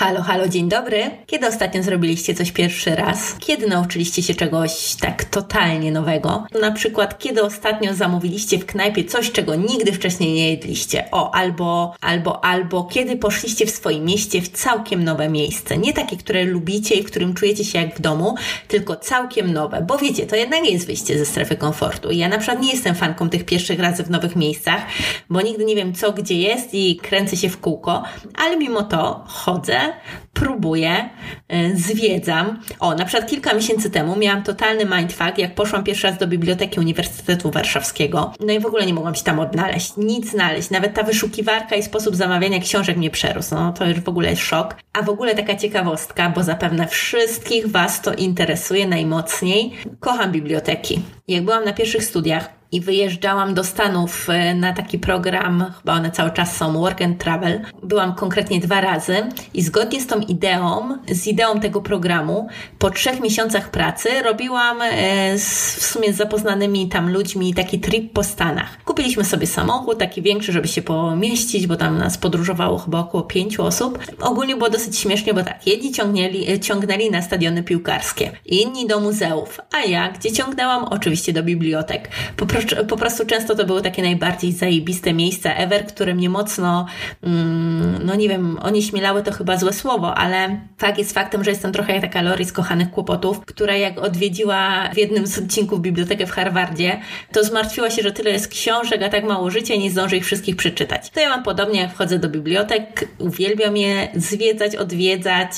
Halo, halo, dzień dobry. Kiedy ostatnio zrobiliście coś pierwszy raz? Kiedy nauczyliście się czegoś tak totalnie nowego? Na przykład, kiedy ostatnio zamówiliście w knajpie coś, czego nigdy wcześniej nie jedliście? O, albo, albo, albo kiedy poszliście w swoim mieście w całkiem nowe miejsce. Nie takie, które lubicie i w którym czujecie się jak w domu, tylko całkiem nowe. Bo wiecie, to jednak nie jest wyjście ze strefy komfortu. Ja na przykład nie jestem fanką tych pierwszych razy w nowych miejscach, bo nigdy nie wiem, co gdzie jest i kręcę się w kółko, ale mimo to chodzę próbuję, y, zwiedzam. O, na przykład kilka miesięcy temu miałam totalny mindfuck, jak poszłam pierwszy raz do Biblioteki Uniwersytetu Warszawskiego. No i w ogóle nie mogłam się tam odnaleźć, nic znaleźć. Nawet ta wyszukiwarka i sposób zamawiania książek mnie przerósł. No to już w ogóle szok. A w ogóle taka ciekawostka, bo zapewne wszystkich Was to interesuje najmocniej. Kocham biblioteki. Jak byłam na pierwszych studiach, i wyjeżdżałam do Stanów e, na taki program, chyba one cały czas są, Work and Travel. Byłam konkretnie dwa razy i zgodnie z tą ideą, z ideą tego programu, po trzech miesiącach pracy robiłam e, z, w sumie z zapoznanymi tam ludźmi taki trip po Stanach. Kupiliśmy sobie samochód, taki większy, żeby się pomieścić, bo tam nas podróżowało chyba około pięciu osób. Ogólnie było dosyć śmiesznie, bo tak, jedni ciągnęli, e, ciągnęli na stadiony piłkarskie, inni do muzeów, a ja, gdzie ciągnęłam? Oczywiście do bibliotek. Po po prostu często to były takie najbardziej zajebiste miejsca ever, które mnie mocno, mm, no nie wiem, oni śmielały to chyba złe słowo, ale fakt jest faktem, że jestem trochę jak taka Lori z kochanych kłopotów, która jak odwiedziła w jednym z odcinków bibliotekę w Harvardzie, to zmartwiła się, że tyle jest książek, a tak mało życia i nie zdąży ich wszystkich przeczytać. To ja mam podobnie, jak wchodzę do bibliotek, uwielbiam je zwiedzać, odwiedzać,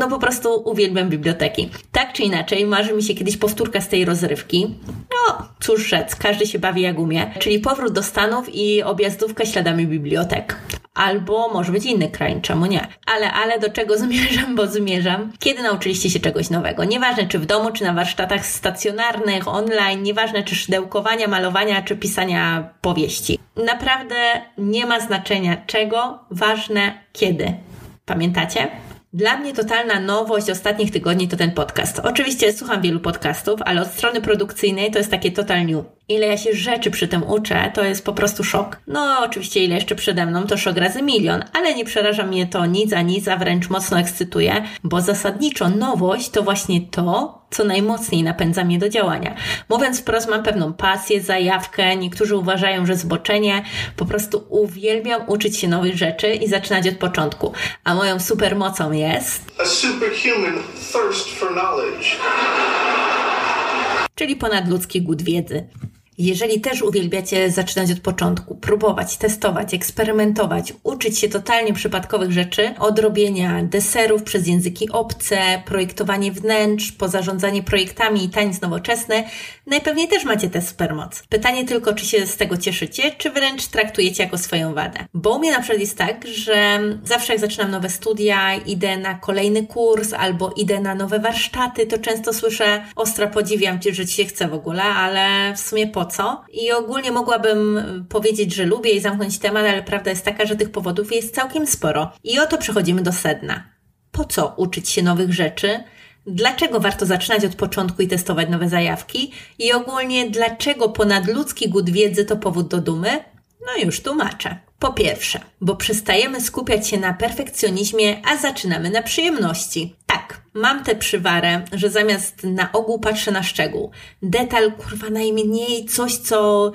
no po prostu uwielbiam biblioteki. Tak czy inaczej, marzy mi się kiedyś powtórka z tej rozrywki. No, cóż rzec, każdy się bawi jak umie, czyli powrót do Stanów i objazdówka śladami bibliotek. Albo może być inny kraj, czemu nie? Ale, ale do czego zmierzam, bo zmierzam? Kiedy nauczyliście się czegoś nowego? Nieważne czy w domu, czy na warsztatach stacjonarnych, online, nieważne czy szydełkowania, malowania, czy pisania powieści. Naprawdę nie ma znaczenia czego, ważne kiedy. Pamiętacie? Dla mnie totalna nowość ostatnich tygodni to ten podcast. Oczywiście słucham wielu podcastów, ale od strony produkcyjnej to jest takie total new. Ile ja się rzeczy przy tym uczę, to jest po prostu szok. No, oczywiście ile jeszcze przede mną, to szok razy milion, ale nie przeraża mnie to nic a nic, a wręcz mocno ekscytuje, bo zasadniczo nowość to właśnie to, co najmocniej napędza mnie do działania. Mówiąc wprost, mam pewną pasję, zajawkę, niektórzy uważają, że zboczenie. Po prostu uwielbiam uczyć się nowych rzeczy i zaczynać od początku. A moją supermocą jest... A superhuman thirst for knowledge. Czyli ponadludzki głód wiedzy. Jeżeli też uwielbiacie zaczynać od początku, próbować, testować, eksperymentować, uczyć się totalnie przypadkowych rzeczy, od robienia deserów przez języki obce, projektowanie wnętrz, pozarządzanie projektami i tańc nowoczesny, najpewniej też macie tę supermoc. Pytanie tylko, czy się z tego cieszycie, czy wręcz traktujecie jako swoją wadę. Bo u mnie na przykład jest tak, że zawsze jak zaczynam nowe studia, idę na kolejny kurs albo idę na nowe warsztaty, to często słyszę, ostra podziwiam Cię, że Ci się chce w ogóle, ale w sumie po co. I ogólnie mogłabym powiedzieć, że lubię i zamknąć temat, ale prawda jest taka, że tych powodów jest całkiem sporo. I oto przechodzimy do sedna. Po co uczyć się nowych rzeczy? Dlaczego warto zaczynać od początku i testować nowe zajawki? I ogólnie, dlaczego ponadludzki głód wiedzy to powód do dumy? No już tłumaczę. Po pierwsze, bo przestajemy skupiać się na perfekcjonizmie, a zaczynamy na przyjemności. Tak, mam tę przywarę, że zamiast na ogół patrzę na szczegół. Detal, kurwa, najmniej coś, co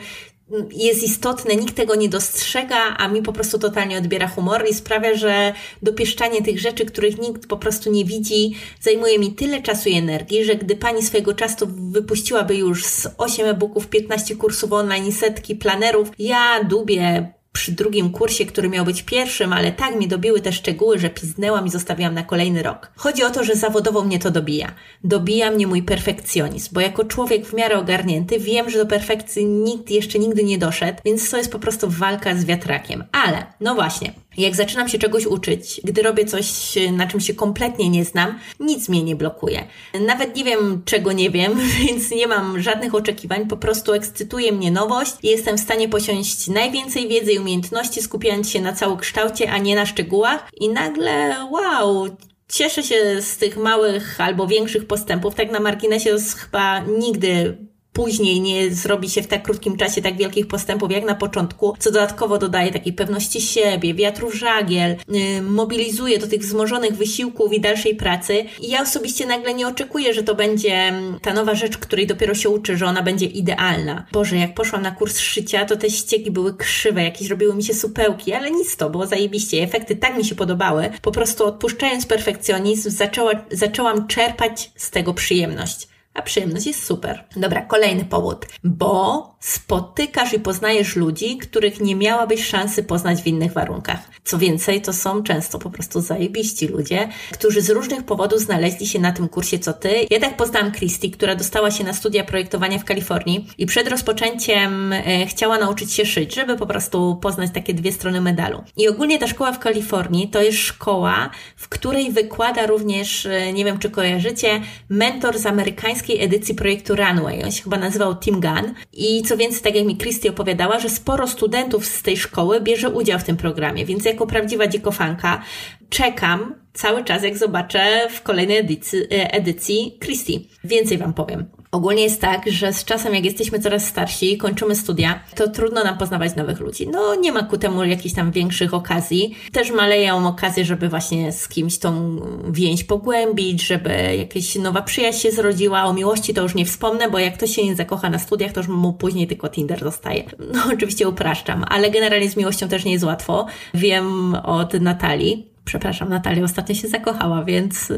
jest istotne, nikt tego nie dostrzega, a mi po prostu totalnie odbiera humor i sprawia, że dopieszczanie tych rzeczy, których nikt po prostu nie widzi, zajmuje mi tyle czasu i energii, że gdy pani swojego czasu wypuściłaby już z 8 e-booków, 15 kursów online i setki planerów, ja dubię przy drugim kursie, który miał być pierwszym, ale tak mi dobiły te szczegóły, że piznęłam i zostawiłam na kolejny rok. Chodzi o to, że zawodowo mnie to dobija. Dobija mnie mój perfekcjonizm, bo jako człowiek w miarę ogarnięty wiem, że do perfekcji nikt jeszcze nigdy nie doszedł, więc to jest po prostu walka z wiatrakiem. Ale, no właśnie, jak zaczynam się czegoś uczyć, gdy robię coś, na czym się kompletnie nie znam, nic mnie nie blokuje. Nawet nie wiem, czego nie wiem, więc nie mam żadnych oczekiwań, po prostu ekscytuje mnie nowość i jestem w stanie posiąść najwięcej wiedzy i umiejętności, skupiając się na całokształcie, a nie na szczegółach. I nagle, wow, cieszę się z tych małych albo większych postępów. Tak na marginesie chyba nigdy później nie zrobi się w tak krótkim czasie tak wielkich postępów jak na początku, co dodatkowo dodaje takiej pewności siebie, wiatru żagiel, yy, mobilizuje do tych wzmożonych wysiłków i dalszej pracy. I ja osobiście nagle nie oczekuję, że to będzie mm, ta nowa rzecz, której dopiero się uczy, że ona będzie idealna. Boże, jak poszłam na kurs szycia, to te ściegi były krzywe, jakieś robiły mi się supełki, ale nic to, było zajebiście. Efekty tak mi się podobały. Po prostu odpuszczając perfekcjonizm, zaczęła, zaczęłam czerpać z tego przyjemność a przyjemność jest super. Dobra, kolejny powód, bo spotykasz i poznajesz ludzi, których nie miałabyś szansy poznać w innych warunkach. Co więcej, to są często po prostu zajebiści ludzie, którzy z różnych powodów znaleźli się na tym kursie co ty. Ja tak poznałam Christy, która dostała się na studia projektowania w Kalifornii i przed rozpoczęciem e, chciała nauczyć się szyć, żeby po prostu poznać takie dwie strony medalu. I ogólnie ta szkoła w Kalifornii to jest szkoła, w której wykłada również, e, nie wiem czy kojarzycie, mentor z amerykańskiej edycji projektu Runway. On się chyba nazywał Tim Gunn i co więcej, tak jak mi Christy opowiadała, że sporo studentów z tej szkoły bierze udział w tym programie, więc jako prawdziwa dzikofanka czekam cały czas, jak zobaczę w kolejnej edycji, edycji Christy. Więcej Wam powiem. Ogólnie jest tak, że z czasem, jak jesteśmy coraz starsi, kończymy studia, to trudno nam poznawać nowych ludzi. No, nie ma ku temu jakichś tam większych okazji. Też maleją okazje, żeby właśnie z kimś tą więź pogłębić, żeby jakaś nowa przyjaźń się zrodziła. O miłości to już nie wspomnę, bo jak ktoś się nie zakocha na studiach, to już mu później tylko Tinder zostaje. No, oczywiście upraszczam, ale generalnie z miłością też nie jest łatwo. Wiem od Natalii, przepraszam, Natalia ostatnio się zakochała, więc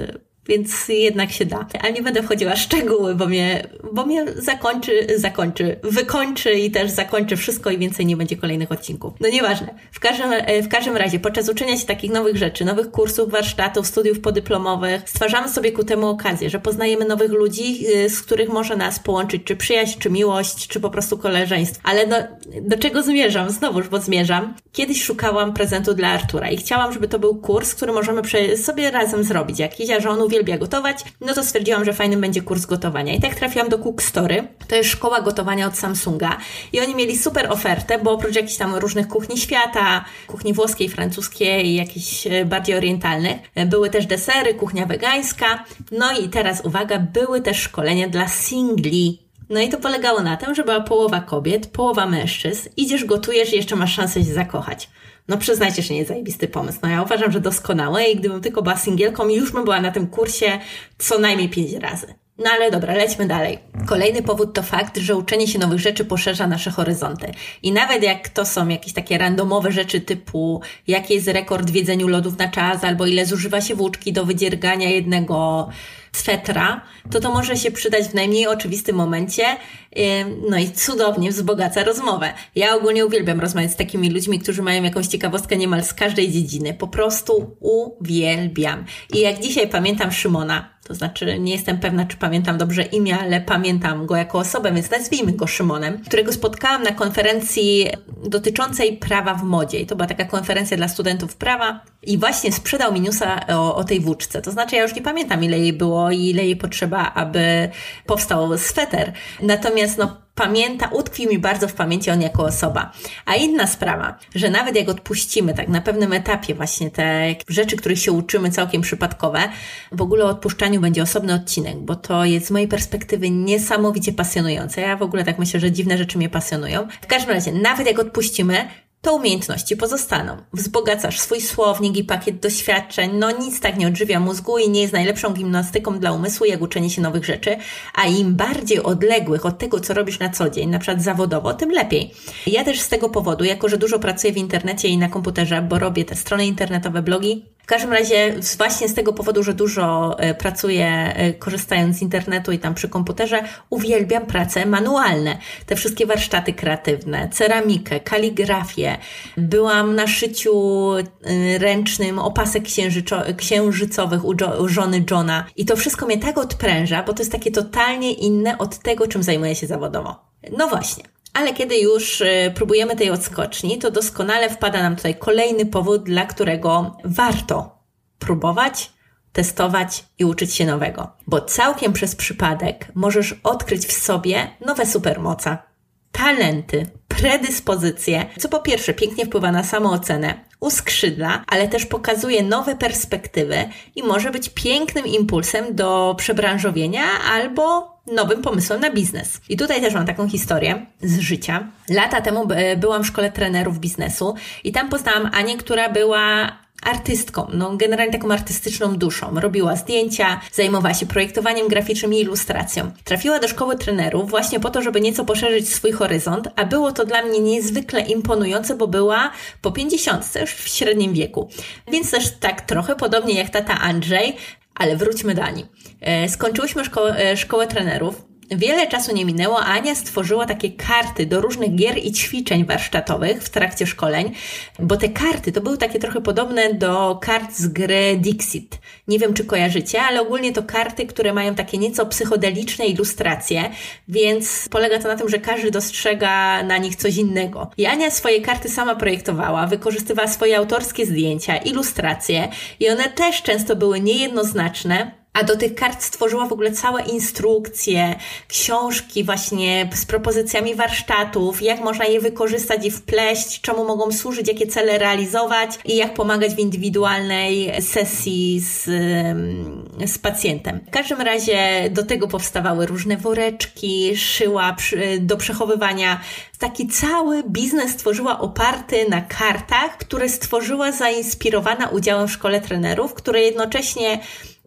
więc jednak się da. Ale nie będę wchodziła w szczegóły, bo mnie, bo mnie zakończy, zakończy, wykończy i też zakończy wszystko i więcej nie będzie kolejnych odcinków. No nieważne. W każdym, e, w każdym razie, podczas uczenia się takich nowych rzeczy, nowych kursów, warsztatów, studiów podyplomowych, stwarzamy sobie ku temu okazję, że poznajemy nowych ludzi, e, z których może nas połączyć czy przyjaźń, czy miłość, czy po prostu koleżeństwo. Ale no, do czego zmierzam? Znowuż, bo zmierzam. Kiedyś szukałam prezentu dla Artura i chciałam, żeby to był kurs, który możemy sobie razem zrobić jakiś, a że on uwielbia gotować, no to stwierdziłam, że fajnym będzie kurs gotowania. I tak trafiłam do Cook Story. To jest szkoła gotowania od Samsunga. I oni mieli super ofertę, bo oprócz jakichś tam różnych kuchni świata, kuchni włoskiej, francuskiej jakichś e, bardziej orientalnych, e, były też desery, kuchnia wegańska. No i teraz uwaga, były też szkolenia dla singli. No i to polegało na tym, że była połowa kobiet, połowa mężczyzn. Idziesz, gotujesz i jeszcze masz szansę się zakochać. No przyznajcie, że nie zajebisty pomysł. No ja uważam, że doskonałe i gdybym tylko była singielką, już bym była na tym kursie co najmniej pięć razy. No ale dobra, lećmy dalej. Kolejny powód to fakt, że uczenie się nowych rzeczy poszerza nasze horyzonty. I nawet jak to są jakieś takie randomowe rzeczy typu jaki jest rekord w jedzeniu lodów na czas, albo ile zużywa się włóczki do wydziergania jednego swetra, to to może się przydać w najmniej oczywistym momencie, no i cudownie wzbogaca rozmowę. Ja ogólnie uwielbiam rozmawiać z takimi ludźmi, którzy mają jakąś ciekawostkę niemal z każdej dziedziny. Po prostu uwielbiam. I jak dzisiaj pamiętam Szymona, to znaczy nie jestem pewna, czy pamiętam dobrze imię, ale pamiętam go jako osobę, więc nazwijmy go Szymonem, którego spotkałam na konferencji dotyczącej prawa w modzie. I to była taka konferencja dla studentów prawa i właśnie sprzedał mi newsa o, o tej włóczce. To znaczy ja już nie pamiętam, ile jej było i ile jej potrzeba, aby powstał sweter. Natomiast no pamięta, utkwił mi bardzo w pamięci on jako osoba. A inna sprawa, że nawet jak odpuścimy tak na pewnym etapie właśnie te rzeczy, których się uczymy całkiem przypadkowe, w ogóle o odpuszczaniu będzie osobny odcinek, bo to jest z mojej perspektywy niesamowicie pasjonujące. Ja w ogóle tak myślę, że dziwne rzeczy mnie pasjonują. W każdym razie, nawet jak odpuścimy, to umiejętności pozostaną. Wzbogacasz swój słownik i pakiet doświadczeń. No nic tak nie odżywia mózgu i nie jest najlepszą gimnastyką dla umysłu, jak uczenie się nowych rzeczy, a im bardziej odległych od tego, co robisz na co dzień, na przykład zawodowo, tym lepiej. Ja też z tego powodu, jako że dużo pracuję w internecie i na komputerze, bo robię te strony internetowe, blogi, każdym razie właśnie z tego powodu, że dużo e, pracuję e, korzystając z internetu i tam przy komputerze, uwielbiam prace manualne. Te wszystkie warsztaty kreatywne, ceramikę, kaligrafię. Byłam na szyciu e, ręcznym opasek księżycowych u żony Johna i to wszystko mnie tak odpręża, bo to jest takie totalnie inne od tego, czym zajmuję się zawodowo. No właśnie. Ale kiedy już y, próbujemy tej odskoczni, to doskonale wpada nam tutaj kolejny powód, dla którego warto próbować, testować i uczyć się nowego. Bo całkiem przez przypadek możesz odkryć w sobie nowe supermoce, talenty, predyspozycje, co po pierwsze pięknie wpływa na samoocenę, uskrzydla, ale też pokazuje nowe perspektywy i może być pięknym impulsem do przebranżowienia albo nowym pomysłem na biznes. I tutaj też mam taką historię z życia. Lata temu byłam w szkole trenerów biznesu i tam poznałam Anię, która była artystką, no generalnie taką artystyczną duszą. Robiła zdjęcia, zajmowała się projektowaniem graficznym i ilustracją. Trafiła do szkoły trenerów właśnie po to, żeby nieco poszerzyć swój horyzont, a było to dla mnie niezwykle imponujące, bo była po 50, już w średnim wieku. Więc też tak trochę podobnie jak tata Andrzej, ale wróćmy do Ani. E, skończyłyśmy szkołę, e, szkołę trenerów. Wiele czasu nie minęło, Ania stworzyła takie karty do różnych gier i ćwiczeń warsztatowych w trakcie szkoleń, bo te karty to były takie trochę podobne do kart z gry Dixit. Nie wiem, czy kojarzycie, ale ogólnie to karty, które mają takie nieco psychodeliczne ilustracje, więc polega to na tym, że każdy dostrzega na nich coś innego. I Ania swoje karty sama projektowała, wykorzystywała swoje autorskie zdjęcia, ilustracje i one też często były niejednoznaczne, a do tych kart stworzyła w ogóle całe instrukcje, książki właśnie z propozycjami warsztatów, jak można je wykorzystać i wpleść, czemu mogą służyć, jakie cele realizować i jak pomagać w indywidualnej sesji z, z pacjentem. W każdym razie do tego powstawały różne woreczki, szyła do przechowywania. Taki cały biznes stworzyła oparty na kartach, które stworzyła zainspirowana udziałem w szkole trenerów, które jednocześnie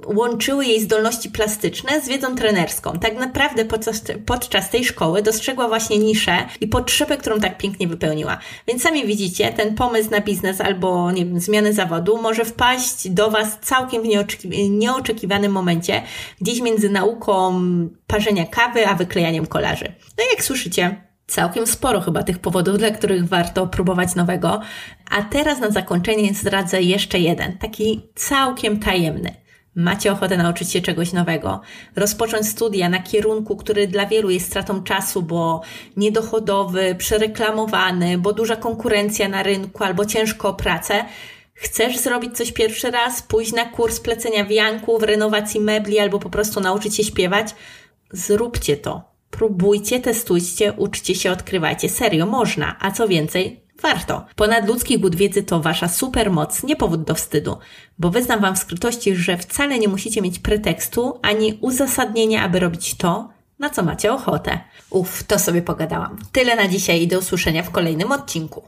łączyły jej zdolności plastyczne z wiedzą trenerską. Tak naprawdę podczas, podczas tej szkoły dostrzegła właśnie niszę i potrzebę, którą tak pięknie wypełniła. Więc sami widzicie, ten pomysł na biznes albo, nie wiem, zmianę zawodu może wpaść do Was całkiem w nieoczeki nieoczekiwanym momencie, gdzieś między nauką parzenia kawy, a wyklejaniem kolarzy. No i jak słyszycie, całkiem sporo chyba tych powodów, dla których warto próbować nowego. A teraz na zakończenie zdradzę jeszcze jeden, taki całkiem tajemny. Macie ochotę nauczyć się czegoś nowego, rozpocząć studia na kierunku, który dla wielu jest stratą czasu, bo niedochodowy, przereklamowany, bo duża konkurencja na rynku albo ciężko o pracę. Chcesz zrobić coś pierwszy raz, pójść na kurs plecenia wianków, renowacji mebli albo po prostu nauczyć się śpiewać? Zróbcie to. Próbujcie, testujcie, uczcie się, odkrywajcie. Serio, można. A co więcej, Warto. Ponadludzki głód wiedzy to wasza supermoc, nie powód do wstydu, bo wyznam wam w skrytości, że wcale nie musicie mieć pretekstu ani uzasadnienia, aby robić to, na co macie ochotę. Uff, to sobie pogadałam. Tyle na dzisiaj i do usłyszenia w kolejnym odcinku.